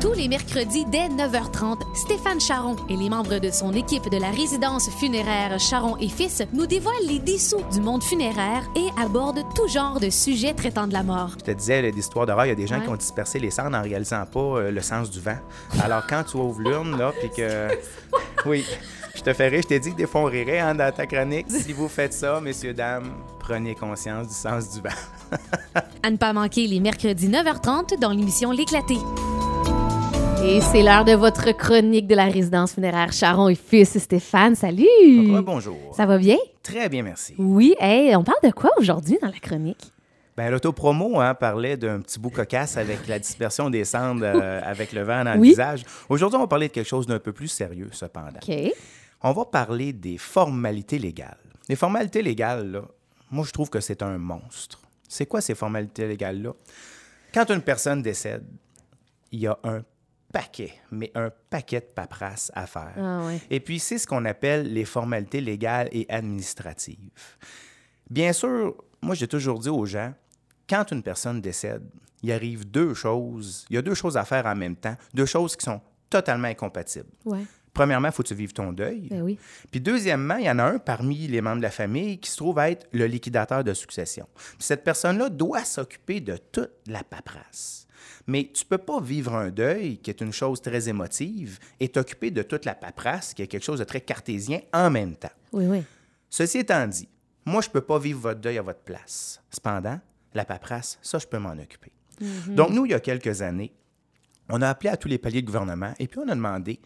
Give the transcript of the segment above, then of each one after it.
Tous les mercredis dès 9h30, Stéphane Charon et les membres de son équipe de la résidence funéraire Charon et Fils nous dévoilent les dessous du monde funéraire et abordent tout genre de sujets traitant de la mort. Je te disais, l'histoire d'horreur, il y a des gens Ouais. qui ont dispersé les cendres en réalisant pas euh, le sens du vent. Alors, quand tu ouvres l'urne, là, puis que. Oui, je te ferai, je t'ai dit que des fois on rirait hein, dans ta chronique. Si vous faites ça, messieurs, dames, prenez conscience du sens du vent. À ne pas manquer les mercredis 9h30 dans l'émission L'éclaté. Et c'est l'heure de votre chronique de la résidence funéraire Charon et Fils. Stéphane, salut! Bonjour. Ça va bien? Très bien, merci. Oui, hey, on parle de quoi aujourd'hui dans la chronique? Ben, l'autopromo hein, parlait d'un petit bout cocasse avec la dispersion des cendres euh, avec le vent dans le visage. Aujourd'hui, on va parler de quelque chose d'un peu plus sérieux, cependant. OK. On va parler des formalités légales. Les formalités légales, là, moi, je trouve que c'est un monstre. C'est quoi ces formalités légales-là? Quand une personne décède, il y a un paquet, mais un paquet de paperasse à faire. Ah ouais. Et puis, c'est ce qu'on appelle les formalités légales et administratives. Bien sûr, moi, j'ai toujours dit aux gens, quand une personne décède, il arrive deux choses, il y a deux choses à faire en même temps, deux choses qui sont totalement incompatibles. Ouais. Premièrement, il faut que tu vives ton deuil. Ben oui. Puis deuxièmement, il y en a un parmi les membres de la famille qui se trouve être le liquidateur de succession. Puis cette personne-là doit s'occuper de toute la paperasse. Mais tu peux pas vivre un deuil, qui est une chose très émotive, et t'occuper de toute la paperasse, qui est quelque chose de très cartésien, en même temps. Oui, oui. Ceci étant dit, moi, je peux pas vivre votre deuil à votre place. Cependant, la paperasse, ça, je peux m'en occuper. Donc, nous, il y a quelques années, on a appelé à tous les paliers de gouvernement et puis on a demandé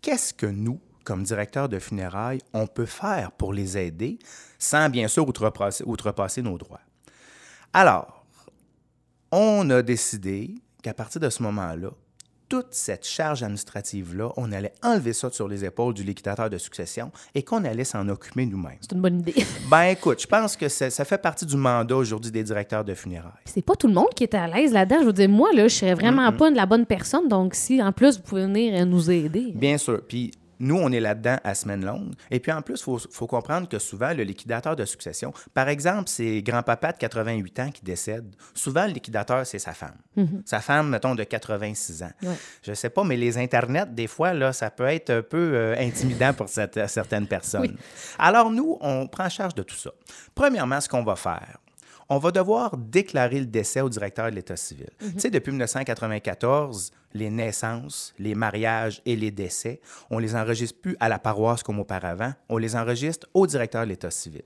qu'est-ce que nous, comme directeurs de funérailles, on peut faire pour les aider sans, bien sûr, outrepasser, outrepasser nos droits. Alors, on a décidé qu'à partir de ce moment-là, toute cette charge administrative-là, on allait enlever ça sur les épaules du liquidateur de succession et qu'on allait s'en occuper nous-mêmes. C'est une bonne idée. Ben écoute, je pense que ça, ça fait partie du mandat aujourd'hui des directeurs de funérailles. c'est pas tout le monde qui est à l'aise là-dedans. Je veux dire, moi, là, je serais vraiment pas la bonne personne. Donc, si en plus, vous pouvez venir nous aider. Bien sûr. Puis nous, on est là-dedans à semaine longue. Et puis en plus, il faut, faut comprendre que souvent, le liquidateur de succession, par exemple, c'est grand-papa de 88 ans qui décède. Souvent, le liquidateur, c'est sa femme. Sa femme, mettons, de 86 ans. Ouais. Je sais pas, mais les Internets, des fois, là, ça peut être un peu euh, intimidant pour cette- certaines personnes. Oui. Alors nous, on prend charge de tout ça. Premièrement, ce qu'on va faire, on va devoir déclarer le décès au directeur de l'État civil. Tu sais, depuis 1994, les naissances, les mariages et les décès, on les enregistre plus à la paroisse comme auparavant, on les enregistre au directeur de l'État civil.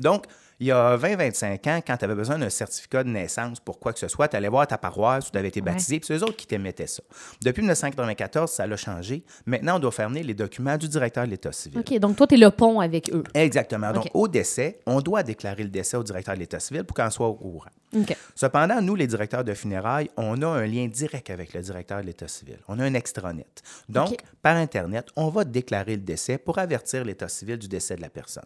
Donc, il y a 20-25 ans, quand tu avais besoin d'un certificat de naissance pour quoi que ce soit, tu allais voir ta paroisse où tu avais été baptisé, puis c'est eux autres qui t'émettaient ça. Depuis 1994, ça l'a changé. Maintenant, on doit faire venir les documents du directeur de l'État civil. OK, donc toi, t'es le pont avec eux. Exactement. Donc, au décès, on doit déclarer le décès au directeur de l'État civil pour qu'on soit au courant. OK. Cependant, nous, les directeurs de funérailles, on a un lien direct avec le directeur de l'État civil. On a un extranet. Donc, par Internet, on va déclarer le décès pour avertir l'État civil du décès de la personne.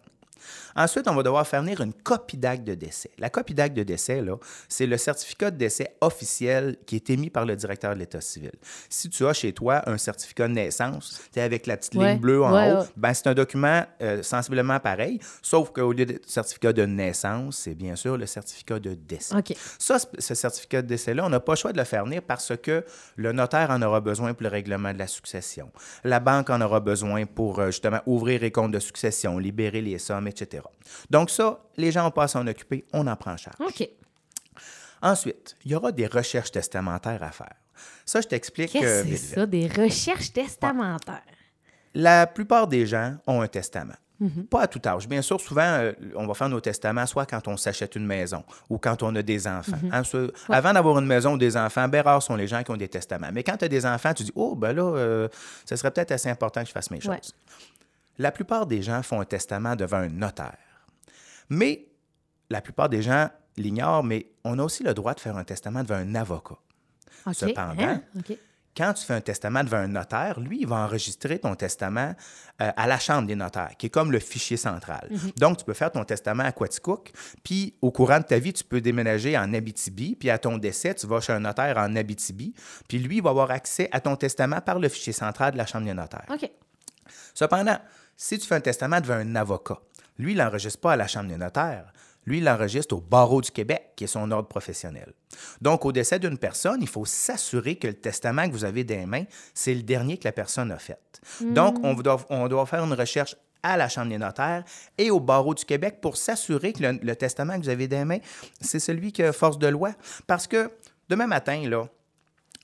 Ensuite, on va devoir faire venir une copie d'acte de décès. La copie d'acte de décès, là, c'est le certificat de décès officiel qui est émis par le directeur de l'État civil. Si tu as chez toi un certificat de naissance, tu es avec la petite Ouais, ligne bleue en ouais, haut, ouais. ben, c'est un document euh, sensiblement pareil, sauf qu'au lieu de certificat de naissance, c'est bien sûr le certificat de décès. Ça, ce- ce certificat de décès-là, on n'a pas le choix de le faire venir parce que le notaire en aura besoin pour le règlement de la succession. La banque en aura besoin pour euh, justement ouvrir les comptes de succession, libérer les sommes, etc. Donc ça, les gens n'ont pas à s'en occuper, on en prend en charge. OK. Ensuite, il y aura des recherches testamentaires à faire. Ça, je t'explique. Qu'est-ce euh, que c'est ça, des recherches testamentaires? La plupart des gens ont un testament. Mhm. Pas à tout âge. Bien sûr, souvent, euh, on va faire nos testaments soit quand on s'achète une maison ou quand on a des enfants. Mhm. Hein, ce- Avant d'avoir une maison ou des enfants, bien rares sont les gens qui ont des testaments. Mais quand tu as des enfants, tu dis Oh, ben là, euh, ce serait peut-être assez important que je fasse mes choses. Ouais. La plupart des gens font un testament devant un notaire. Mais la plupart des gens l'ignorent, mais on a aussi le droit de faire un testament devant un avocat. Cependant, Hein? Quand tu fais un testament devant un notaire, lui, il va enregistrer ton testament euh, à la Chambre des notaires, qui est comme le fichier central. Donc, tu peux faire ton testament à Quaticook, puis au courant de ta vie, tu peux déménager en Abitibi, puis à ton décès, tu vas chez un notaire en Abitibi, puis lui, il va avoir accès à ton testament par le fichier central de la Chambre des notaires. OK. Cependant, si tu fais un testament devant un avocat, lui, il n'enregistre pas à la Chambre des notaires. lui, il l'enregistre au barreau du Québec, qui est son ordre professionnel. Donc, au décès d'une personne, il faut s'assurer que le testament que vous avez des mains, c'est le dernier que la personne a fait. Donc, on doit, on doit faire une recherche à la Chambre des notaires et au barreau du Québec pour s'assurer que le, le testament que vous avez des mains, c'est celui qui a force de loi. Parce que demain matin, là,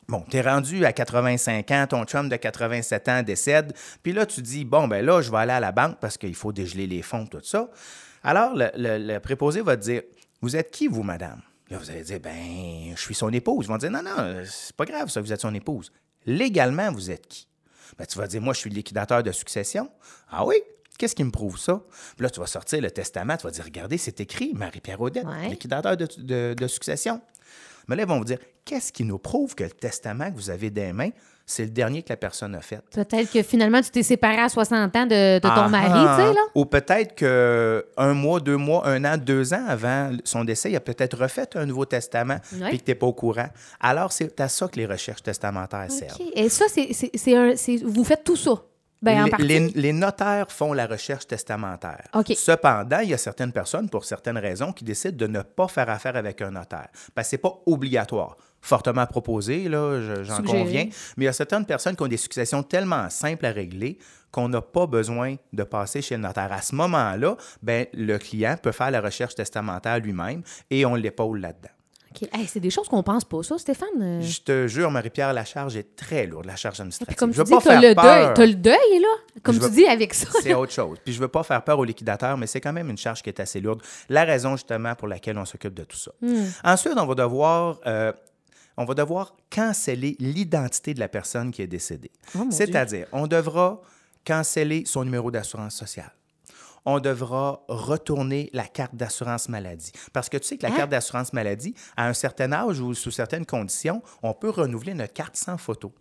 Bon, t'es rendu à 85 ans, ton chum de 87 ans décède, puis là, tu dis, bon, ben là, je vais aller à la banque parce qu'il faut dégeler les fonds, tout ça. Alors, le, le- le préposé va te dire, vous êtes qui, vous, madame? Là, vous allez dire, ben, je suis son épouse. Ils vont dire, non, non, c'est pas grave, ça, vous êtes son épouse. Légalement, vous êtes qui? Ben, tu vas dire, moi, je suis le liquidateur de succession. Ah oui? Qu'est-ce qui me prouve ça? Puis là, tu vas sortir le testament, tu vas dire, regardez, c'est écrit, Marie-Pierre Audette, Ouais. liquidateur de, de- de succession. Mais là, ils vont vous dire, qu'est-ce qui nous prouve que le testament que vous avez des mains, c'est le dernier que la personne a fait? Peut-être que finalement, tu t'es séparé à 60 ans de, de ton Ah, mari, ah. tu sais, là? Ou peut-être que un mois, deux mois, un an, deux ans avant son décès, il a peut-être refait un nouveau testament puis que tu n'es pas au courant. Alors, c'est à ça que les recherches testamentaires servent. Et ça, c'est- vous faites tout ça? Ben, en Les- notaires font la recherche testamentaire. Cependant, il y a certaines personnes, pour certaines raisons, qui décident de ne pas faire affaire avec un notaire. Parce que ce n'est pas obligatoire. Fortement proposé, là, j'en conviens. Mais il y a certaines personnes qui ont des successions tellement simples à régler qu'on n'a pas besoin de passer chez le notaire. À ce moment-là, ben, le client peut faire la recherche testamentaire lui-même et on l'épaule là-dedans. Hey, c'est des choses qu'on pense pas, ça, Stéphane. Euh, Je te jure, Marie-Pierre, la charge est très lourde, la charge Puis administrative. comme Je tu veux dis, pas t'as faire le, peur. deuil, t'as le deuil, là. Comme Je tu veux- dis, avec ça. C'est autre chose. Puis je veux pas faire peur aux liquidateurs, mais c'est quand même une charge qui est assez lourde. La raison justement pour laquelle on s'occupe de tout ça. Hmm. Ensuite, on va devoir euh, on va devoir canceller l'identité de la personne qui est décédée. Oh, C'est-à-dire, on devra canceller son numéro d'assurance sociale. On devra retourner la carte d'assurance maladie. Parce que tu sais que la Hein? carte d'assurance maladie, à un certain âge ou sous certaines conditions, on peut renouveler notre carte sans photo.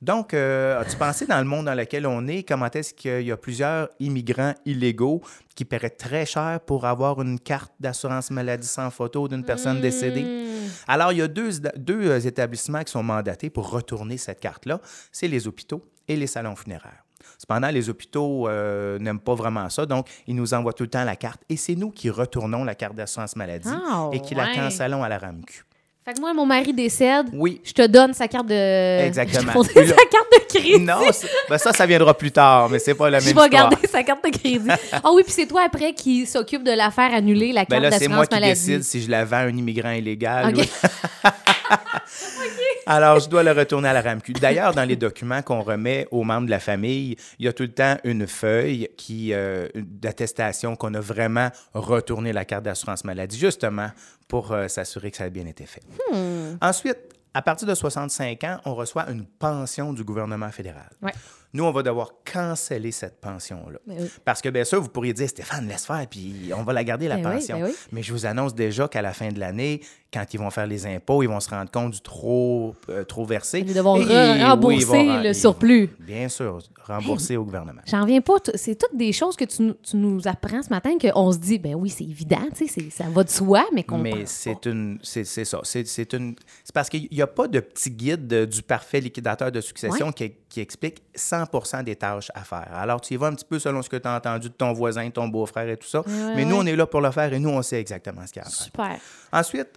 Donc, euh, as-tu pensé dans le monde dans lequel on est, comment est-ce qu'il y a plusieurs immigrants illégaux qui paieraient très cher pour avoir une carte d'assurance maladie sans photo d'une personne décédée? Hmm. Alors, il y a deux, deux euh, établissements qui sont mandatés pour retourner cette carte-là. C'est les hôpitaux et les salons funéraires. Cependant, les hôpitaux euh, n'aiment pas vraiment ça, donc ils nous envoient tout le temps la carte. Et c'est nous qui retournons la carte d'assurance maladie Ah, et qui la ouais. cancellons à la RAMQ. Fait que moi, mon mari décède. Oui. Je te donne sa carte de. Exactement. Je te sa carte de crédit. Non, ben ça, ça viendra plus tard, mais c'est pas la même Je vais histoire. garder sa carte de crédit. Ah oui, puis c'est toi après qui s'occupe de la faire annuler la Ben carte là, c'est moi d'assurance qui maladie. décide si je la vends à un immigrant illégal. OK. ou- Alors, je dois le retourner à la RAMQ. D'ailleurs, dans les documents qu'on remet aux membres de la famille, il y a tout le temps une feuille qui euh, d'attestation qu'on a vraiment retourné la carte d'assurance maladie, justement pour euh, s'assurer que ça a bien été fait. Hmm. Ensuite, à partir de 65 ans, on reçoit une pension du gouvernement fédéral. Ouais. Nous, on va devoir canceller cette pension-là. Ben oui. Parce que, bien sûr, vous pourriez dire, Stéphane, laisse faire, puis on va la garder, la Ben pension. ben oui. Mais je vous annonce déjà qu'à la fin de l'année, quand ils vont faire les impôts, ils vont se rendre compte du trop, euh, trop versé. Ils Et oui, rembourser ils vont ren- le surplus. Bien sûr, rembourser au gouvernement. J'en reviens pas. C'est toutes des choses que tu, nous- tu nous apprends ce matin qu'on se dit, ben oui, c'est évident, ça va de soi, mais qu'on Mais c'est une, c'est c'est ça. C'est c'est une, c'est parce qu'il n'y a pas de petit guide de- du parfait liquidateur de succession qui, qui explique 100 des tâches à faire. Alors, tu y vas un petit peu selon ce que tu as entendu de ton voisin, ton beau-frère et tout ça. mais nous, on est là pour le faire et nous, on sait exactement ce qu'il y a à faire. Super. Ensuite,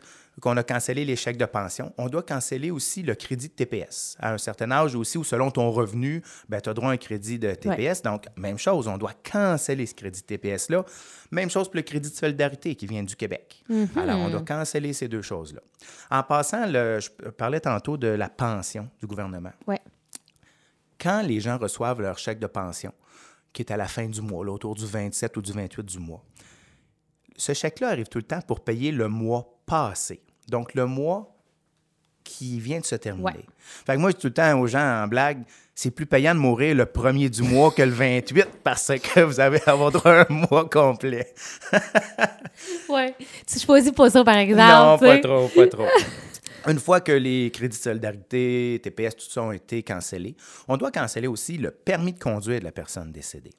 qu'on a cancellé les chèques de pension, on doit canceller aussi le crédit de TPS. À un certain âge aussi, ou selon ton revenu, ben, tu as droit à un crédit de TPS. Donc, même chose, on doit canceller ce crédit de TPS-là. Même chose pour le crédit de solidarité qui vient du Québec. Alors, on doit canceller ces deux choses-là. En passant, le- je parlais tantôt de la pension du gouvernement. Ouais. Quand les gens reçoivent leur chèque de pension, qui est à la fin du mois, là, autour du 27 ou du 28 du mois, ce chèque-là arrive tout le temps pour payer le mois passé. Donc, le mois qui vient de se terminer. Ouais. Fait que moi, je dis tout le temps aux gens en blague, c'est plus payant de mourir le premier du mois que le 28 parce que vous avez avoir droit à un mois complet. Ouais. Tu choisis pas ça, par exemple. non, pas trop, pas trop. Une fois que les crédits de solidarité, TPS, tout ça ont été cancellés, on doit canceller aussi le permis de conduire de la personne décédée.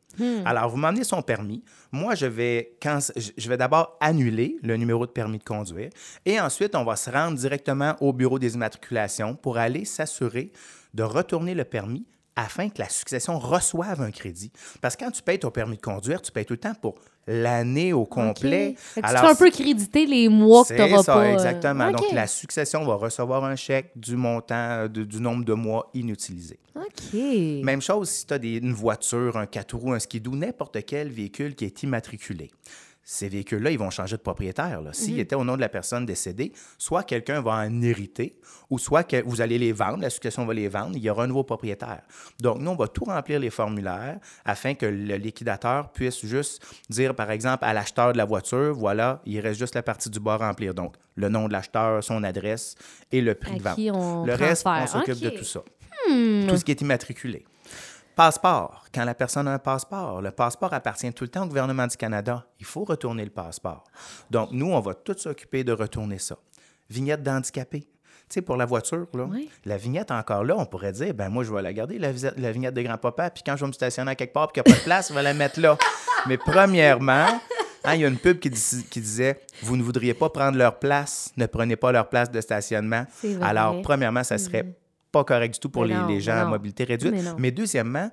Alors, vous m'emmenez son permis. Moi, je vais, je vais d'abord annuler le numéro de permis de conduire et ensuite, on va se rendre directement au bureau des immatriculations pour aller s'assurer de retourner le permis afin que la succession reçoive un crédit. Parce que quand tu payes ton permis de conduire, tu payes tout le temps pour l'année au complet. Que tu fais un peu créditer les mois que tu n'auras pas. euh, exactement. Donc, la succession va recevoir un chèque du montant, euh, de- du nombre de mois inutilisés. OK. Même chose si tu as une voiture, un 4 roues, un skidoo, n'importe quel véhicule qui est immatriculé. Ces véhicules-là, ils vont changer de propriétaire. S'ils étaient au nom de la personne décédée, soit quelqu'un va en hériter, ou soit que vous allez les vendre, la succession va les vendre, il y aura un nouveau propriétaire. Donc, nous, on va tout remplir les formulaires afin que le liquidateur puisse juste dire, par exemple, à l'acheteur de la voiture, voilà, il reste juste la partie du bas à remplir. Donc, le nom de l'acheteur, son adresse et le prix À de vente. qui on le reste, on s'occupe de tout ça. Tout ce qui est immatriculé. Passeport. Quand la personne a un passeport, le passeport appartient tout le temps au gouvernement du Canada. Il faut retourner le passeport. Donc, nous, on va tout s'occuper de retourner ça. Vignette d'handicapé. Tu sais, pour la voiture, là, Oui. la vignette encore là, on pourrait dire, ben moi, je vais la garder, la, vignette de grand-papa, puis quand je vais me stationner à quelque part, puis qu'il n'y a pas de place, je vais la mettre là. Mais premièrement, hein, il y a une pub qui, dis- qui disait, vous ne voudriez pas prendre leur place, ne prenez pas leur place de stationnement. Alors, premièrement, ça serait pas correct du tout pour les, gens à mobilité réduite. Mais deuxièmement,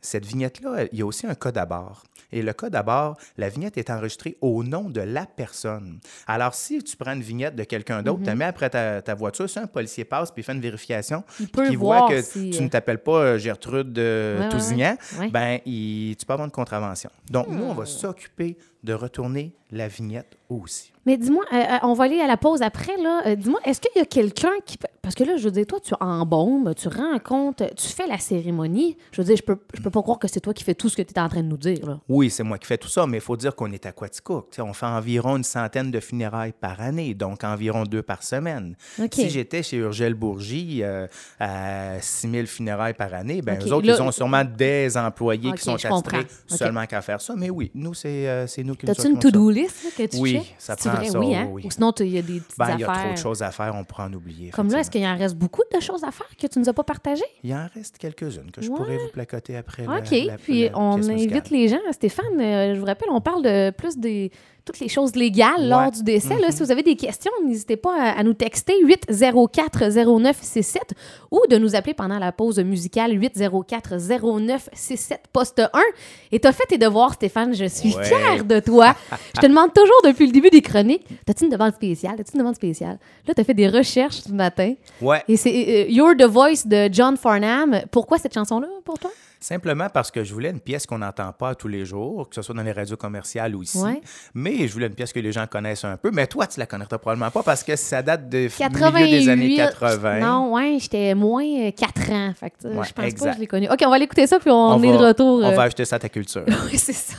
cette vignette-là, il y a aussi un code à bord. Et le code à bord, la vignette est enregistrée au nom de la personne. Alors, si tu prends une vignette de quelqu'un d'autre, tu la mets après ta, ta voiture, si un policier passe puis fait une vérification, Il peut voit que si, tu euh, ne t'appelles pas euh, Gertrude euh, Ouais, Tousignan, ouais. Ouais. ben, il- tu peux avoir une contravention. Donc, nous, on Hmm. va s'occuper de retourner la vignette aussi. Mais dis-moi, euh, euh, on va aller à la pause après, là. Euh, dis-moi, est-ce qu'il y a quelqu'un qui. peut- Parce que là, je veux dire, toi, tu embaumes, tu rencontres, tu fais la cérémonie. Je veux dire, je peux, je peux pas croire que c'est toi qui fais tout ce que tu es en train de nous dire, là. Oui, c'est moi qui fais tout ça, mais il faut dire qu'on est à Quaticook. Tu sais, On fait environ une centaine de funérailles par année, donc environ deux par semaine. OK. Si j'étais chez Urgel Bourgie euh, à 6 000 funérailles par année, ben OK, eux autres, là- ils ont sûrement des employés OK, qui sont je comprends. attitrés OK. seulement qu'à faire ça. Mais oui, nous, c'est euh, c'est nous qui nous T'as-tu une occupons de ça. to-do list là, que tu Oui, checkes? ça C'est prend vrai, ça, oui, hein? oui. Ou sinon, il y a des petites Ben, il y a affaires. trop de choses à faire, on pourrait en oublier. Comme là, est-ce qu'il en reste beaucoup de choses à faire que tu nous as pas partagées? Il en reste quelques-unes que je Ouais. pourrais vous placoter après OK. la- Puis la on pièce invite les gens. Stéphane, euh, je vous rappelle, on parle de plus des toutes les choses légales lors Ouais. Mm-hmm. du décès. Là, si vous avez des questions, n'hésitez pas à, à nous texter 804-0967 ou de nous appeler pendant la pause musicale 804-0967 poste 1. Et t'as fait tes devoirs, Stéphane. Je suis Ouais. fière de toi. je te demande toujours depuis le début des chroniques, t'as-tu une demande spéciale? T'as-tu une demande spéciale? Là, t'as fait des recherches ce matin. Ouais. Et c'est euh, You're the Voice de John Farnham. Pourquoi cette chanson-là pour toi? Simplement parce que je voulais une pièce qu'on n'entend pas tous les jours, que ce soit dans les radios commerciales ou ici. Ouais. Mais je voulais une pièce que les gens connaissent un peu. Mais toi, tu la connaîtras probablement pas parce que ça date de f- 88. milieu des années 80. Non, ouais, j'étais moins euh, 4 ans. Fait que, euh, Ouais, je pense pas que je l'ai connu. OK, on va l'écouter ça, puis on, est va, de retour. On euh, va ajouter ça à ta culture. oui, c'est ça.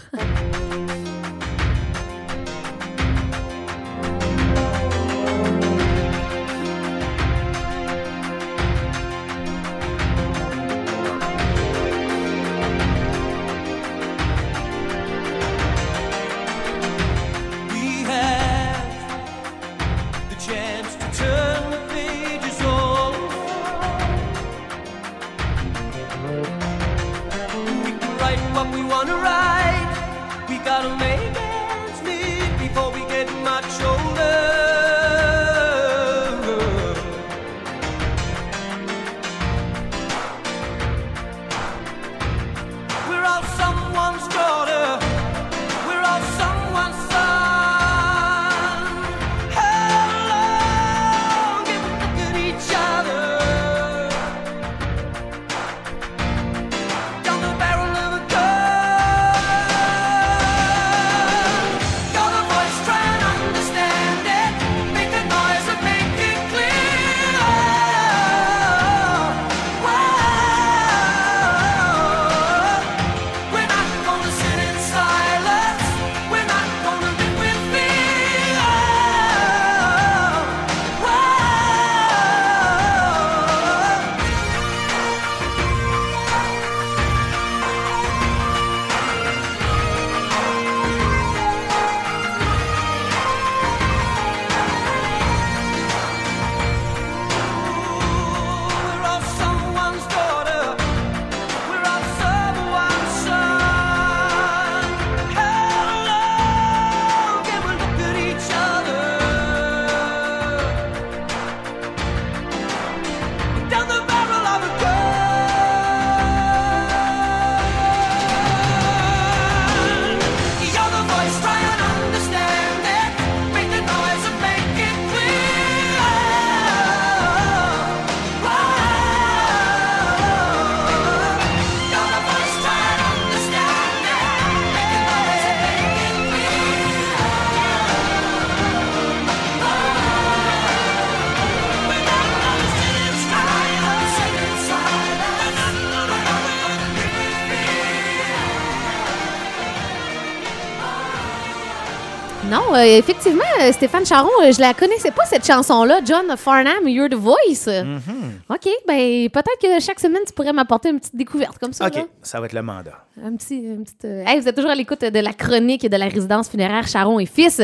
Effectivement, euh, Stéphane Charon, euh, je la connaissais pas cette chanson-là, John Farnham, You're the Voice. Mm-hmm. OK, ben peut-être que chaque semaine, tu pourrais m'apporter une petite découverte comme ça. OK, là. ça va être le mandat. Un petit, une petite, euh, Hey, vous êtes toujours à l'écoute de la chronique de la résidence funéraire Charon et Fils.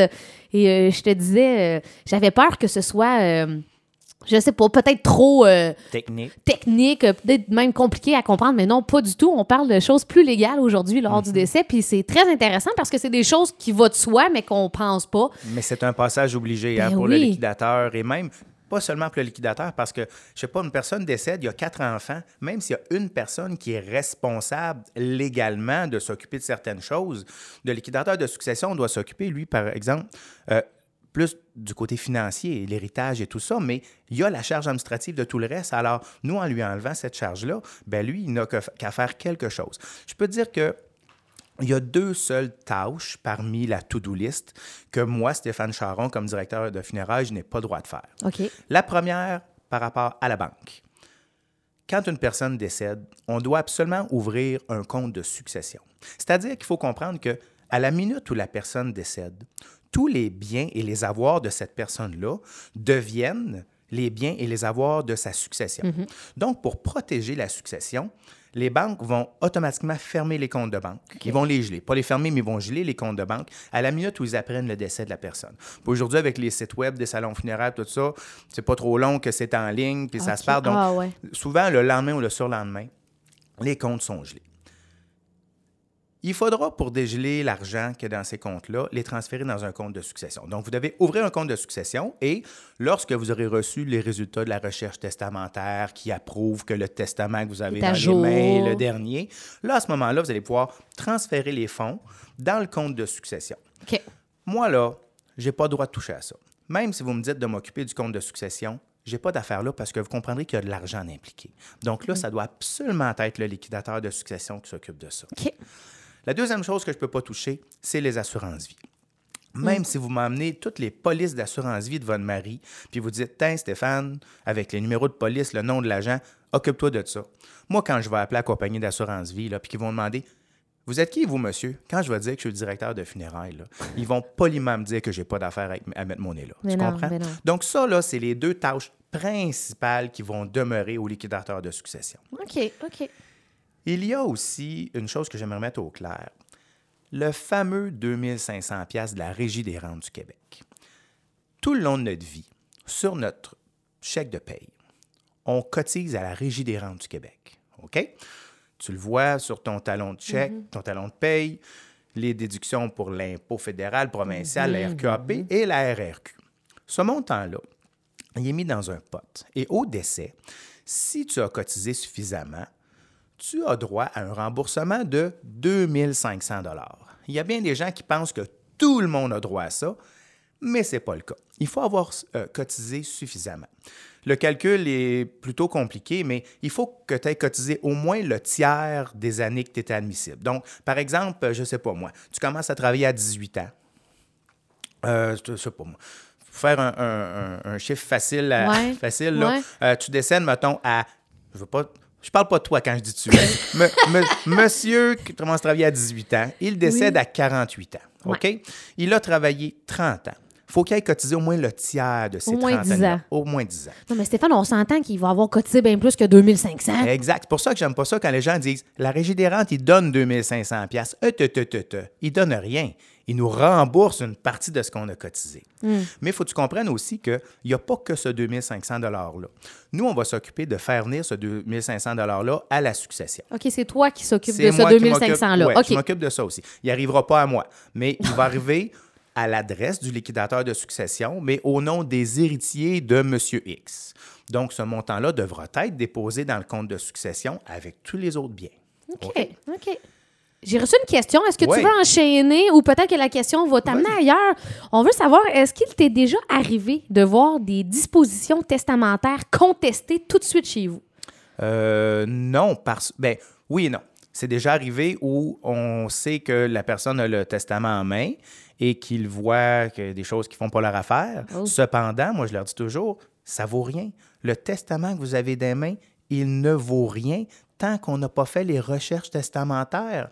Et euh, je te disais, euh, j'avais peur que ce soit, euh, je sais pas, peut-être trop euh, Technique. technique, euh, peut-être même compliqué à comprendre, mais non, pas du tout. On parle de choses plus légales aujourd'hui lors Mhm. du décès, puis c'est très intéressant parce que c'est des choses qui vont de soi, mais qu'on pense pas. Mais c'est un passage obligé hein, Ben pour le liquidateur et même pas seulement pour le liquidateur, parce que, je sais pas, une personne décède, il y a quatre enfants, même s'il y a une personne qui est responsable légalement de s'occuper de certaines choses, le liquidateur de succession doit s'occuper, lui, par exemple, euh, plus du côté financier, l'héritage et tout ça, mais il y a la charge administrative de tout le reste. Alors, nous, en lui enlevant cette charge-là, ben lui, il n'a qu'à faire quelque chose. Je peux te dire que il y a deux seules tâches parmi la to-do list que moi, Stéphane Charon, comme directeur de funérailles, je n'ai pas le droit de faire. OK. La première, par rapport à la banque. Quand une personne décède, on doit absolument ouvrir un compte de succession. C'est-à-dire qu'il faut comprendre que à la minute où la personne décède, tous les biens et les avoirs de cette personne-là deviennent les biens et les avoirs de sa succession. Donc, pour protéger la succession, les banques vont automatiquement fermer les comptes de banque. Ils vont les geler. Pas les fermer, mais ils vont geler les comptes de banque à la minute où ils apprennent le décès de la personne. Aujourd'hui, avec les sites web, des salons funéraires, tout ça, c'est pas trop long que c'est en ligne, puis ça se part. Donc, Ah ouais. souvent, le lendemain ou le surlendemain, les comptes sont gelés. Il faudra, pour dégeler l'argent a dans ces comptes-là, les transférer dans un compte de succession. Donc, vous devez ouvrir un compte de succession et lorsque vous aurez reçu les résultats de la recherche testamentaire qui approuve que le testament que vous avez dans jour. les mains est le dernier, là, à ce moment-là, vous allez pouvoir transférer les fonds dans le compte de succession. Moi, là, j'ai pas le droit de toucher à ça. Même si vous me dites de m'occuper du compte de succession, j'ai pas d'affaire là parce que vous comprendrez qu'il y a de l'argent impliqué. Donc là, ça doit absolument être le liquidateur de succession qui s'occupe de ça. La deuxième chose que je ne peux pas toucher, c'est les assurances-vie. Même si vous m'emmenez toutes les polices d'assurance-vie de votre mari, puis vous dites, tiens, Stéphane, avec les numéros de police, le nom de l'agent, occupe-toi de ça. Moi, quand je vais appeler la compagnie d'assurance-vie, puis qu'ils vont demander, vous êtes qui, vous, monsieur? Quand je vais dire que je suis le directeur de funérailles, là, ils vont poliment me dire que j'ai pas d'affaire à mettre mon nez là. Mais tu non, comprends? Donc, ça, là, c'est les deux tâches principales qui vont demeurer au liquidateur de succession. OK. OK. Il y a aussi une chose que j'aimerais mettre au clair. Le fameux 2500 pièces de la Régie des rentes du Québec. Tout le long de notre vie, sur notre chèque de paye, on cotise à la Régie des rentes du Québec. OK? Tu le vois sur ton talon de chèque, ton talon de paye, les déductions pour l'impôt fédéral, provincial, la RQAP et la RRQ. Ce montant-là, il est mis dans un pot. Et au décès, si tu as cotisé suffisamment, tu as droit à un remboursement de 2500 Il y a bien des gens qui pensent que tout le monde a droit à ça, mais ce n'est pas le cas. Il faut avoir euh, cotisé suffisamment. Le calcul est plutôt compliqué, mais il faut que tu aies cotisé au moins le tiers des années que tu étais admissible. Donc, par exemple, je ne sais pas moi, tu commences à travailler à 18 ans. Euh, je sais pas moi. Pour faire un, un- un- un chiffre facile, à- Ouais, facile là, euh, tu décèdes, mettons, à. Je veux pas. Je parle pas de toi quand je dis tu. Me- me- monsieur qui commence à travailler à 18 ans, il décède Oui. à 48 ans. OK? Il a travaillé 30 ans. faut qu'il ait cotisé au moins le tiers de ses Au moins 30 10 années-là. ans. Au moins 10 ans. Non, mais Stéphane, on s'entend qu'il va avoir cotisé bien plus que 2500. Exact. C'est pour ça que j'aime pas ça quand les gens disent la régie des rentes, il donne 2500 pièces. Euh, te, te, te, te. Il donne rien. Il nous rembourse une partie de ce qu'on a cotisé. Mais il faut que tu comprennes aussi qu'il n'y a pas que ce 2500 $-là. Nous, on va s'occuper de faire venir ce 2500 $-là à la succession. OK, c'est toi qui s'occupe de ce moi qui m'occupe- 2500-là. ouais, OK. Je m'occupe de ça aussi. Il n'arrivera pas à moi, mais il va arriver à l'adresse du liquidateur de succession, mais au nom des héritiers de M. X. Donc, ce montant-là devra être déposé dans le compte de succession avec tous les autres biens. OK. OK. J'ai reçu une question. Est-ce que Ouais. tu veux enchaîner ou peut-être que la question va t'amener ailleurs? On veut savoir, est-ce qu'il t'est déjà arrivé de voir des dispositions testamentaires contestées tout de suite chez vous? Euh, non, parce. Ben, oui et non. C'est déjà arrivé où on sait que la personne a le testament en main et qu'il voit que des choses qui font pas leur affaire. Oh. Cependant, moi, je leur dis toujours, ça vaut rien. Le testament que vous avez des mains, il ne vaut rien tant qu'on n'a pas fait les recherches testamentaires.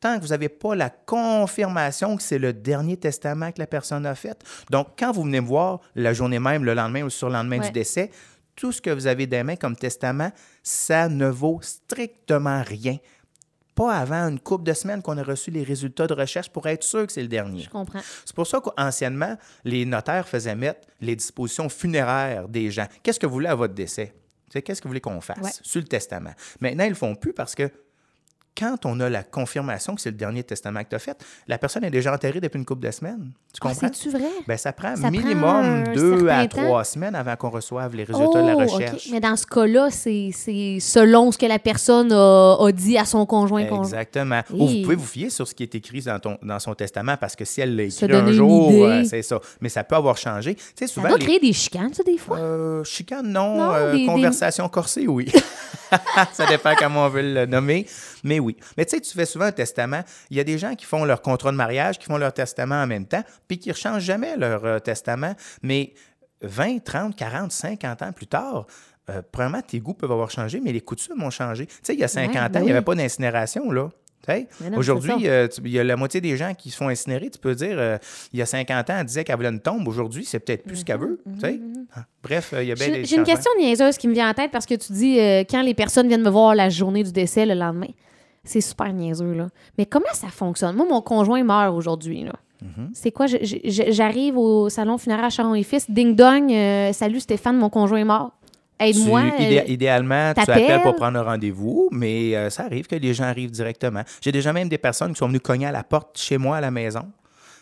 tant que vous n'avez pas la confirmation que c'est le dernier testament que la personne a fait. Donc, quand vous venez me voir la journée même, le lendemain ou le surlendemain Ouais. du décès, tout ce que vous avez des mains comme testament, ça ne vaut strictement rien. Pas avant une couple de semaines qu'on a reçu les résultats de recherche pour être sûr que c'est le dernier. Je comprends. C'est pour ça qu'anciennement, les notaires faisaient mettre les dispositions funéraires des gens. Qu'est-ce que vous voulez à votre décès? Qu'est-ce que vous voulez qu'on fasse Ouais. sur le testament? Maintenant, ils ne le font plus parce que quand on a la confirmation que c'est le dernier testament que tu as fait, la personne est déjà enterrée depuis une couple de semaines. Tu Ah, comprends? C'est-tu vrai? Ben, ça prend Ça prend minimum un deux à temps? trois semaines avant qu'on reçoive les résultats de la Oh, recherche. OK. Mais dans ce cas-là, c'est c'est selon ce que la personne a, a dit à son conjoint. conjoint. Exactement. Ou vous pouvez vous fier sur ce qui est écrit dans, ton, dans son testament parce que si elle l'a écrit un jour, euh, c'est ça. Mais ça peut avoir changé. Tu sais, Ça souvent, doit les- créer des chicanes, ça, des fois. Euh, chicane, non. Non, Euh, des- des- conversation corsée, oui. ça dépend comment on veut le nommer. Mais oui. Mais tu sais, tu fais souvent un testament. Il y a des gens qui font leur contrat de mariage, qui font leur testament en même temps, puis qui ne changent jamais leur euh, testament. Mais 20, 30, 40, 50 ans plus tard, euh, premièrement, tes goûts peuvent avoir changé, mais les coutumes ont changé. Tu sais, il y a 50 Ouais, ans, ben il n'y avait pas d'incinération, là. Aujourd'hui, euh, il y a la moitié des gens qui se font incinérer. Tu peux dire, euh, il y a 50 ans, elle disait qu'elle voulait une tombe. Aujourd'hui, c'est peut-être plus ce qu'elle veut. tu sais. Ah, Bref, il y a bien des J'ai une question niaiseuse qui me vient en tête parce que tu dis quand les personnes viennent me voir la journée du décès le lendemain. C'est super niaiseux, là. Mais comment ça fonctionne? Moi, mon conjoint meurt aujourd'hui, là. Mm-hmm. C'est quoi? J'arrive au salon funéraire Charon et Fils. Ding dong, euh, salut Stéphane, mon conjoint est mort. Aide-moi. Tu- idé- euh, idéalement, tu appelles pour prendre un rendez-vous, mais euh, ça arrive que les gens arrivent directement. J'ai déjà même des personnes qui sont venues cogner à la porte chez moi à la maison.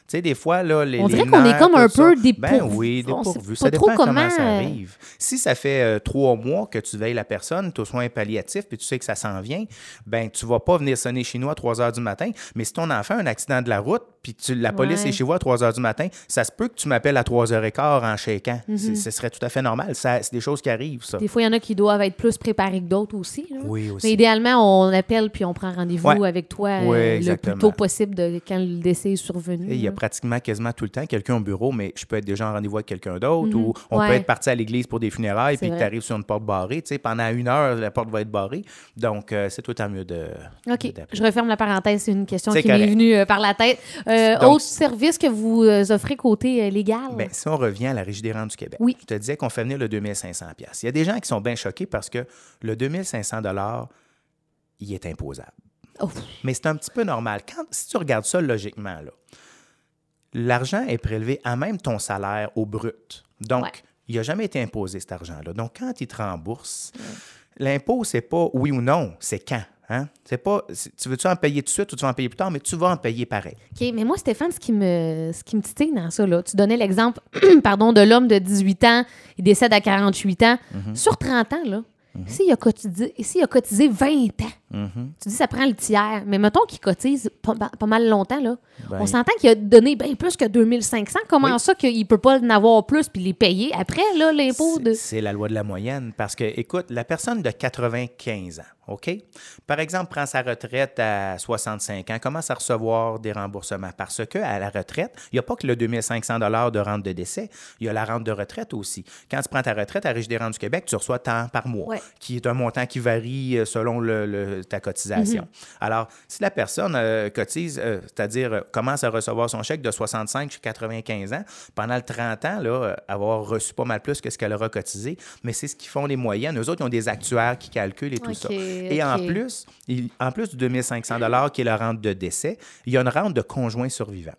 Tu sais, des fois, là, les. On dirait qu'on est comme un peu Ben dépourvu. oui, On sait dépourvu. Ça trop dépend comment, comment, ça euh, arrive. Si ça fait euh, trois mois que tu veilles la personne, tu as soins palliatifs, puis tu sais que ça s'en vient, ben tu vas pas venir sonner chez nous à 3 heures du matin. Mais si ton enfant a un accident de la route, puis tu- la police Ouais. est chez vous à 3 heures du matin, ça se peut que tu m'appelles à 3 heures et quart en shaking. Mhm. C'est- Ce serait tout à fait normal. C'est des choses qui arrivent, ça. Des fois, il y en a qui doivent être plus préparés que d'autres aussi. là. Oui, aussi. Mais idéalement, on appelle puis on prend rendez-vous Ouais. avec toi euh, Ouais, le plus tôt possible de quand le décès est survenu. Il a. pratiquement quasiment tout le temps quelqu'un au bureau, mais je peux être déjà en rendez-vous avec quelqu'un d'autre ou on Ouais. peut être parti à l'église pour des funérailles puis tu arrives sur une porte barrée. Tu sais, pendant une heure, la porte va être barrée. Donc, euh, c'est tout temps mieux de. OK. Je referme la parenthèse. C'est une question qui m'est venue euh, par la tête. Euh, Donc- autre service que vous euh, offrez côté légal? Ben, si on revient à la Régie des rentes du Québec, Oui. je te disais qu'on fait venir le 2500 pièces. Il y a des gens qui sont bien choqués parce que le 2500 il est imposable. Oh. Mais c'est un petit peu normal. Quand, si tu regardes ça logiquement, là, l'argent est prélevé à même ton salaire au brut. Donc, Ouais. il n'a jamais été imposé cet argent-là. Donc, quand il te rembourse, l'impôt, c'est pas oui ou non, c'est quand. Hein? C'est pas, tu veux-tu en payer tout de suite ou tu vas en payer plus tard, mais tu vas en payer pareil. OK, mais moi, Stéphane, ce qui me, ce qui me titille dans ça, là, tu donnais l'exemple pardon, de l'homme de 18 ans, il décède à 48 ans. Mm-hmm. Sur 30 ans, là, s'il a, cotisé, s'il a cotisé 20 ans, Mm-hmm. tu dis ça prend le tiers, mais mettons qu'il cotise pas, pas mal longtemps, là, Ben, on s'entend qu'il a donné bien plus que 2500. Comment Oui. ça qu'il ne peut pas en avoir plus puis les payer après, là, l'impôt de... C'est- la loi de la moyenne. Parce que, écoute, la personne de 95 ans, OK? Par exemple, prend sa retraite à 65 ans, commence à recevoir des remboursements. Parce qu'à la retraite, il n'y a pas que le 2500 de rente de décès, il y a la rente de retraite aussi. Quand tu prends ta retraite à Régie des rentes du Québec, tu reçois tant par mois, Ouais. qui est un montant qui varie euh, selon le- le- ta cotisation. Alors, si la personne euh, cotise, euh, c'est-à-dire euh, commence à recevoir son chèque de 65 jusqu'à 95 ans, pendant le 30 ans, là, avoir reçu pas mal plus que ce qu'elle aura cotisé, mais c'est ce qu'ils font les moyennes. Eux autres, ils ont des actuaires qui calculent et tout ça. Et en plus, il- en plus du 2500 qui est la rente de décès, il y a une rente de conjoint survivant.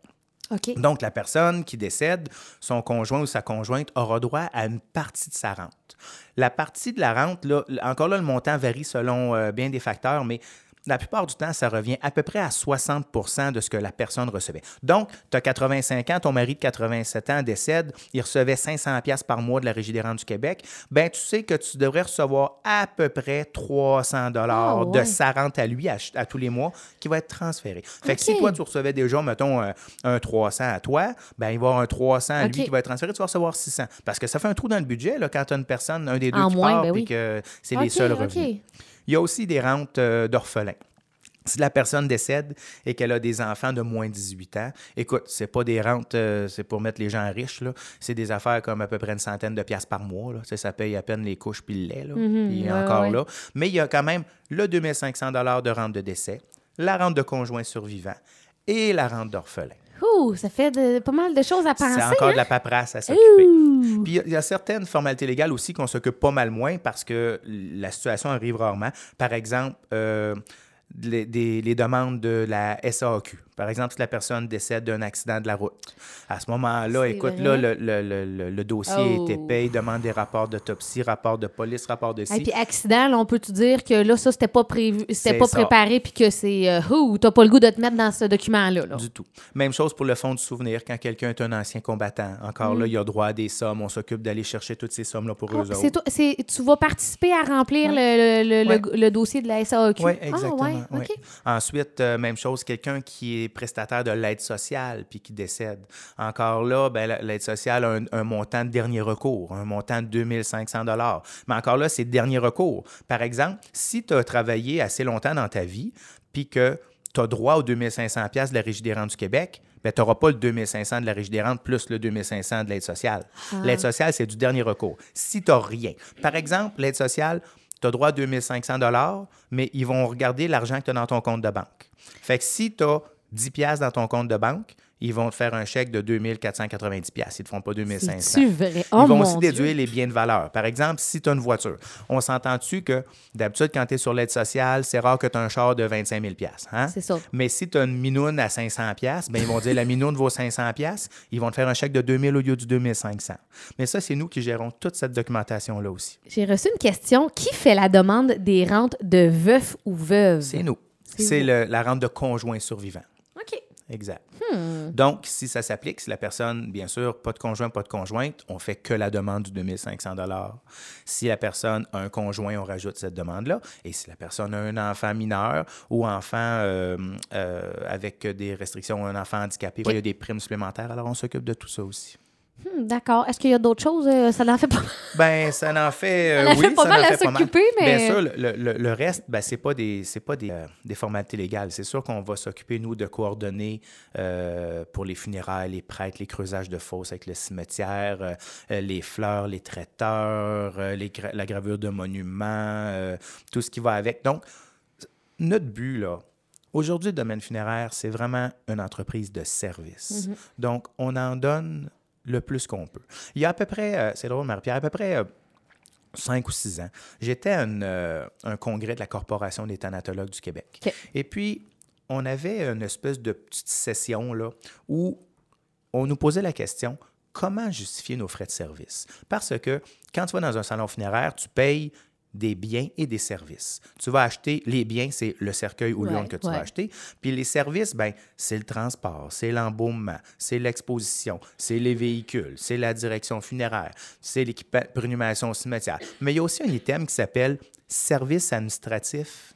Donc, la personne qui décède, son conjoint ou sa conjointe aura droit à une partie de sa rente. La partie de la rente, là, encore là, le montant varie selon euh, bien des facteurs, mais la plupart du temps, ça revient à peu près à 60% de ce que la personne recevait. Donc, tu as 85 ans, ton mari de 87 ans décède, il recevait 500 pièces par mois de la Régie des rentes du Québec, ben tu sais que tu devrais recevoir à peu près 300 dollars Ah, de sa rente à lui à, tous les mois qui va être transféré. Fait que si toi, tu recevais déjà, mettons, un, un 300 à toi, ben il va y avoir un 300 à lui qui va être transféré, tu vas recevoir 600. Parce que ça fait un trou dans le budget là, quand tu as une personne, un des deux En qui moins, part, ben oui. que c'est les seuls revenus. Il y a aussi des rentes euh, d'orphelins. Si la personne décède et qu'elle a des enfants de moins de 18 ans, écoute, c'est pas des rentes, euh, c'est pour mettre les gens riches, là. C'est des affaires comme à peu près une centaine de piastres par mois, là. Ça paye à peine les couches puis le lait, là. Puis ouais, encore ouais. là. Mais il y a quand même le 2500 de rente de décès, la rente de conjoint survivant et la rente d'orphelin. Ouh, ça fait de- pas mal de choses à penser. C'est encore hein? de la paperasse à s'occuper. Puis il y a- il y, a certaines formalités légales aussi qu'on s'occupe pas mal moins parce que la situation arrive rarement. Par exemple, euh, les, des- les demandes de la SAQ. Par exemple, si la personne décède d'un accident de la route. À ce moment-là, écoute, vrai. là, le, le- le- le- dossier Oh. est épais, il demande des rapports d'autopsie, rapports de police, rapports de Et ci. puis accident, là, on peut te dire que là, ça, c'était pas prévu, c'était pas ça. préparé, puis que c'est euh, ouh, t'as pas le goût de te mettre dans ce document-là. là. Du tout. Même chose pour le fonds du souvenir. Quand quelqu'un est un ancien combattant, encore là, il a droit à des sommes. On s'occupe d'aller chercher toutes ces sommes-là pour Mm. Oh, eux autres. tu vas participer à remplir le, le- le- dossier de la SAQ. Oui, exactement. Ah, ouais, Ensuite, euh, même chose, quelqu'un qui est prestataire de l'aide sociale puis qui décède. Encore là, ben, la- l'aide sociale a un, un montant de dernier recours, un montant de 2500 Mais encore là, c'est dernier recours. Par exemple, si tu as travaillé assez longtemps dans ta vie puis que tu as droit aux 2500 pièces de la Régie des rentes du Québec, ben, tu n'auras pas le 2500 de la Régie des rentes plus le 2500 de l'aide sociale. L'aide sociale, c'est du dernier recours. Si tu n'as rien. Par exemple, l'aide sociale, tu as droit à 2500 mais ils vont regarder l'argent que tu as dans ton compte de banque. Fait que si tu as 10 pièces dans ton compte de banque, ils vont te faire un chèque de 2490 pièces. Ils ne te font pas 2500. C'est-tu vrai? Ils Oh, vont mon aussi Dieu. déduire les biens de valeur. Par exemple, si tu as une voiture, on s'entend-tu que d'habitude, quand tu es sur l'aide sociale, c'est rare que tu as un char de 25 000 hein? C'est ça. Mais si tu as une minoune à 500 pièces, ben ils vont dire la minoune vaut 500 pièces, ils vont te faire un chèque de 2000 au lieu du 2500. Mais ça, c'est nous qui gérons toute cette documentation-là aussi. J'ai reçu une question. Qui fait la demande des rentes de veuf ou veuve? C'est nous. C'est la rente de conjoint survivant. Exact. Hmm. Donc, si ça s'applique, si la personne, bien sûr, pas de conjoint, pas de conjointe, on fait que la demande du 2500 Si la personne a un conjoint, on rajoute cette demande-là. Et si la personne a un enfant mineur ou enfant euh, euh, avec des restrictions, un enfant handicapé, il y a des primes supplémentaires, alors on s'occupe de tout ça aussi. Hmm, D'accord. Est-ce qu'il y a d'autres choses? euh, Ça en fait pas Ben, ça en fait. euh, Ça oui, fait pas ça mal à s'occuper, mais- Bien sûr, le, le- le reste, ben, c'est pas des, pas des, euh, des formalités légales. C'est sûr qu'on va s'occuper, nous, de coordonner euh, pour les funérailles, les prêtres, les creusages de fosses avec le cimetière, les fleurs, les traiteurs, les gra- la gravure de monuments, tout ce qui va avec. Donc, notre but, là, aujourd'hui, le domaine funéraire, c'est vraiment une entreprise de service. Donc, on en donne le plus qu'on peut. Il y a à peu près, euh, c'est drôle, Marie-Pierre, à peu près euh, cinq ou six ans, j'étais à une, euh, un congrès de la Corporation des thanatologues du Québec. Et puis, on avait une espèce de petite session là, où on nous posait la question comment justifier nos frais de service? Parce que quand tu vas dans un salon funéraire, tu payes des biens et des services. Tu vas acheter les biens, c'est le cercueil ou Ouais, l'urne que tu ouais. vas acheter. Puis les services, ben, c'est le transport, c'est l'embaumement, c'est l'exposition, c'est les véhicules, c'est la direction funéraire, c'est l'équipement pour inhumation au cimetière. Mais il y a aussi un item qui s'appelle services administratifs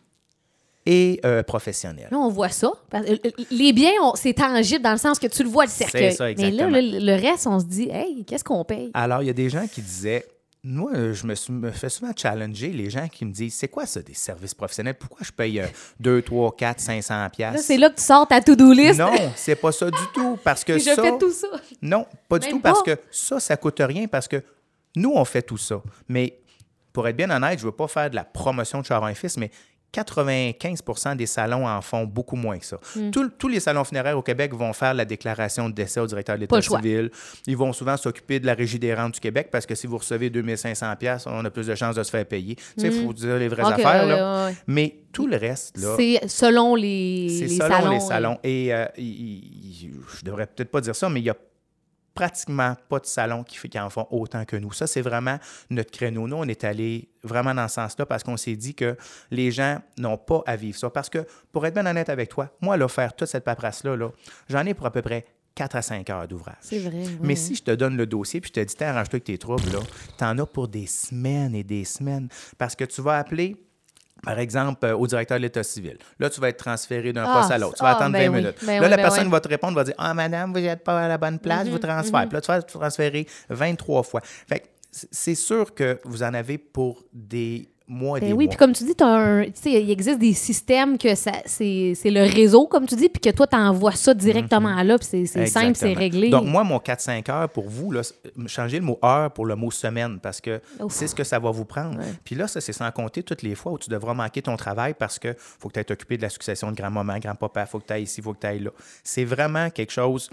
et euh, professionnels. Là, on voit ça. Euh, Les biens, c'est tangible dans le sens que tu le vois, le cercueil. ça, Mais là, le, le reste, on se dit, hey, qu'est-ce qu'on paye? Alors, il y a des gens qui disaient, moi, je me, suis- me fais souvent challenger les gens qui me disent, c'est quoi ça, des services professionnels? Pourquoi je paye euh, 2, 3, 4, 500 Là, pièces c'est là que tu sors ta to-do list. Non, c'est pas ça du tout. Parce que je ça, fais tout ça. Non, pas du tout, parce que ça, ça coûte rien, parce que nous, on fait tout ça. Mais pour être bien honnête, je ne veux pas faire de la promotion de Charon et Fils, mais 95% des salons en font beaucoup moins que ça. Hmm. Tous- tous les salons funéraires au Québec vont faire la déclaration de décès au directeur de l'État civil. Ils vont souvent s'occuper de la régie des rentes du Québec parce que si vous recevez 2500 pièces, on a plus de chances de se faire payer. Tu sais, il faut dire les vraies Hmm. Affaires. là. ouais, ouais. Mais tout le reste, là, C'est selon les, c'est les selon salons. les salons. Et euh, il- il- je devrais peut-être pas dire ça, mais il y a pratiquement pas de salons qui, en font autant que nous. Ça, c'est vraiment notre créneau. Nous, on est allé vraiment dans ce sens-là parce qu'on s'est dit que les gens n'ont pas à vivre ça. Parce que, pour être bien honnête avec toi, moi, là, faire toute cette paperasse-là, là, j'en ai pour à peu près 4 à 5 heures d'ouvrage. C'est vrai. Mais si je te donne le dossier puis je te dis, Tiens, arrange-toi avec tes troubles, là, t'en as pour des semaines et des semaines. Parce que tu vas appeler, par exemple, euh, au directeur de l'État civil. Là, tu vas être transféré d'un Ah, poste à l'autre. Tu vas ah, attendre ben 20 oui. minutes. Ben là, oui, la ben personne oui. va te répondre, va dire Ah, madame, vous n'êtes pas à la bonne place, vous transférez. Puis là, tu vas être transféré 23 fois. Fait c'est sûr que vous en avez pour des mois et Ben des oui, mois. puis comme tu dis, un, il existe des systèmes que c'est, le réseau, comme tu dis, puis que toi, tu envoies ça directement là, puis c'est, simple, c'est réglé. Donc, moi, mon 4-5 heures pour vous, là, c'est- changez le mot heure pour le mot semaine parce que c'est ce que ça va vous prendre. Puis là, ça, c'est sans compter toutes les fois où tu devras manquer ton travail parce que faut que tu aies occupé de la succession de grand-maman, grand-papa, faut que tu ailles ici, faut que tu ailles là. C'est vraiment quelque chose.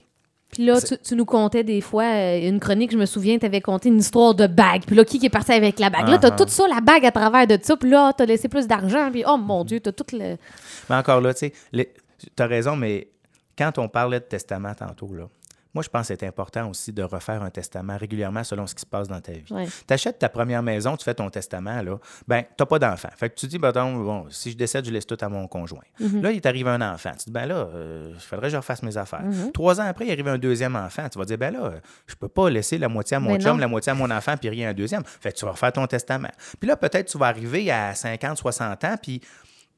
Puis là, tu, tu nous contais des fois, euh, une chronique, je me souviens, tu avais conté une histoire de bague. Puis là, qui est parti avec la bague? Là, tu as Ah, ah. tout ça, la bague à travers de ça. Puis là, tu as laissé plus d'argent. Puis oh mon Dieu, tu as tout le. Mais encore là, tu sais, tu as raison, mais quand on parlait de testament tantôt, là, moi, je pense que c'est important aussi de refaire un testament régulièrement selon ce qui se passe dans ta vie. Ouais. Tu achètes ta première maison, tu fais ton testament, là, ben, tu n'as pas d'enfant. Fait que tu dis, ben, donc, bon, si je décède, je laisse tout à mon conjoint. Mhm. Là, il t'arrive un enfant. Tu dis, ben là, euh, il faudrait que je refasse mes affaires. Mhm. Trois ans après, il arrive un deuxième enfant. Tu vas dire, ben là, je peux pas laisser la moitié à mon Ben chum, non. la moitié à mon enfant, puis rien à un deuxième. Fait que tu vas refaire ton testament. Puis là, peut-être tu vas arriver à 50, 60 ans, puis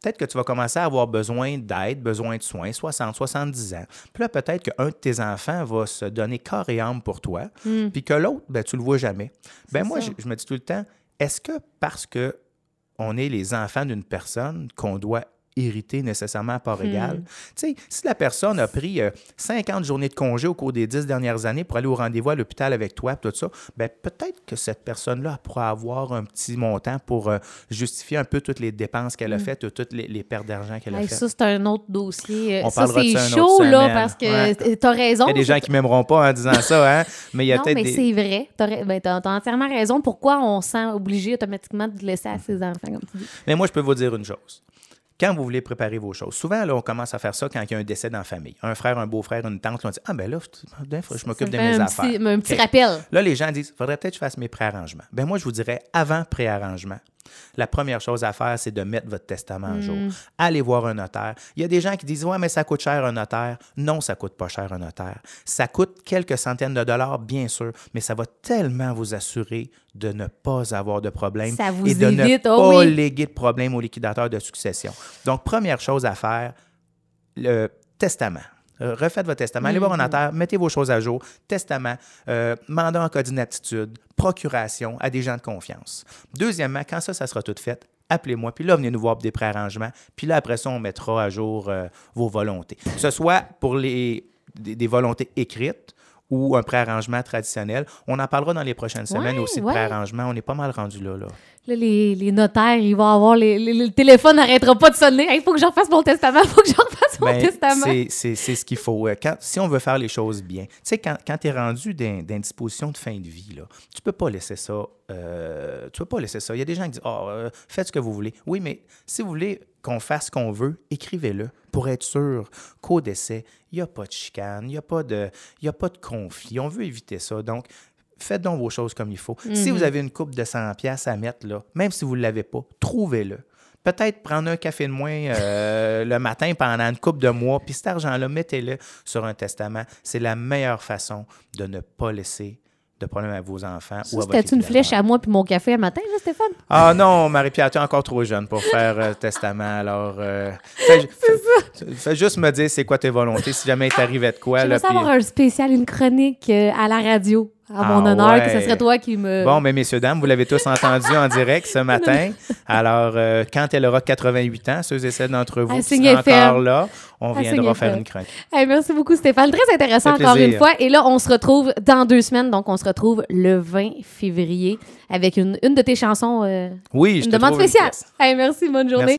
peut-être que tu vas commencer à avoir besoin d'aide, besoin de soins, 60, 70 ans. Puis là, peut-être qu'un de tes enfants va se donner corps et âme pour toi, puis que l'autre, ben, tu le vois jamais. Ben moi, je, je me dis tout le temps, est-ce que parce que on est les enfants d'une personne qu'on doit hériter nécessairement à part égale. Tu sais, si la personne a pris euh, 50 journées de congé au cours des 10 dernières années pour aller au rendez-vous à l'hôpital avec toi, tout ça, ben peut-être que cette personne-là pourra avoir un petit montant pour euh, justifier un peu toutes les dépenses qu'elle a faites, ou toutes les, les pertes d'argent qu'elle a Hey, faites. ça, c'est un autre dossier. On ça, c'est chaud, là, parce que Ouais. tu as raison. Il y a des gens qui m'aimeront pas en disant ça, hein? mais il y a peut-être des... c'est vrai. T'as ra- ben, t'as- t'as entièrement raison. Pourquoi on se sent obligé automatiquement de laisser à ses enfants, comme tu dis? Mais moi, je peux vous dire une chose. Quand vous voulez préparer vos choses, souvent, là, on commence à faire ça quand il y a un décès dans la famille. Un frère, un beau-frère, une tante, on dit Ah, ben là, je m'occupe de mes un affaires. Petit, un petit rappel. Là, les gens disent faudrait peut-être que je fasse mes préarrangements. Ben moi, je vous dirais avant préarrangement. La première chose à faire, c'est de mettre votre testament en jour. Allez voir un notaire. Il y a des gens qui disent Ouais, mais ça coûte cher un notaire. Non, ça coûte pas cher un notaire. Ça coûte quelques centaines de dollars, bien sûr, mais ça va tellement vous assurer de ne pas avoir de problème Ça vous et de évite, ne oh pas oui. léguer de problème au liquidateur de succession. Donc, première chose à faire, le testament. Euh, Refaites votre testament. Allez voir un notaire, mettez vos choses à jour. Testament, euh, mandat en cas d'inaptitude, procuration à des gens de confiance. Deuxièmement, quand ça, ça sera tout fait, appelez-moi. Puis là, venez nous voir pour des préarrangements. Puis là, après ça, on mettra à jour euh, vos volontés. Que ce soit pour les, des, des volontés écrites ou un préarrangement traditionnel. On en parlera dans les prochaines semaines Ouais, aussi de ouais. préarrangement. On est pas mal rendu là. là. Là, les, les notaires, ils vont avoir. Les, les- le téléphone n'arrêtera pas de sonner. Il faut que je refasse mon testament. Il faut que je refasse mon Ben, testament. c'est- ce qu'il faut. Euh, Quand, si on veut faire les choses bien, tu sais, quand, quand tu es rendu d'in- d'indisposition de fin de vie, là, tu peux pas laisser ça. euh, tu peux pas laisser ça. Il y a des gens qui disent oh, euh, faites ce que vous voulez. Oui, mais si vous voulez qu'on fasse ce qu'on veut, écrivez-le pour être sûr qu'au décès, il n'y a pas de chicane, il n'y a, pas de- il y a pas de conflit. On veut éviter ça. Donc, faites donc vos choses comme il faut. Si vous avez une coupe de 100 pièces à mettre, là, même si vous ne l'avez pas, trouvez-le. Peut-être prendre un café de moins euh, le matin pendant une coupe de mois, puis cet argent-là, mettez-le sur un testament. C'est la meilleure façon de ne pas laisser de problème à vos enfants Ça, ou à votre C'était une flèche à moi puis mon café à matin, là, Stéphane? Ah non, Marie-Pierre, tu es encore trop jeune pour faire euh, testament. Alors, euh, fais, fais- fais juste me dire c'est quoi tes volontés si jamais il t'arrivait de quoi. Là, puis- avoir un spécial, une chronique euh, à la radio, à mon Ah honneur, que ce serait toi qui me. Bon, mais messieurs, dames, vous l'avez tous entendu en direct ce matin. Alors, euh, quand elle aura 88 ans, ceux et celles d'entre vous À qui sont encore là, on À viendra faire une chronique. Hey, merci beaucoup, Stéphane. Très intéressant encore une fois. Et là, on se retrouve dans deux semaines. Donc, on se retrouve le 20 février avec une, une de tes chansons, euh, Oui, je une te demande spéciale. Hey, merci, bonne journée. Merci.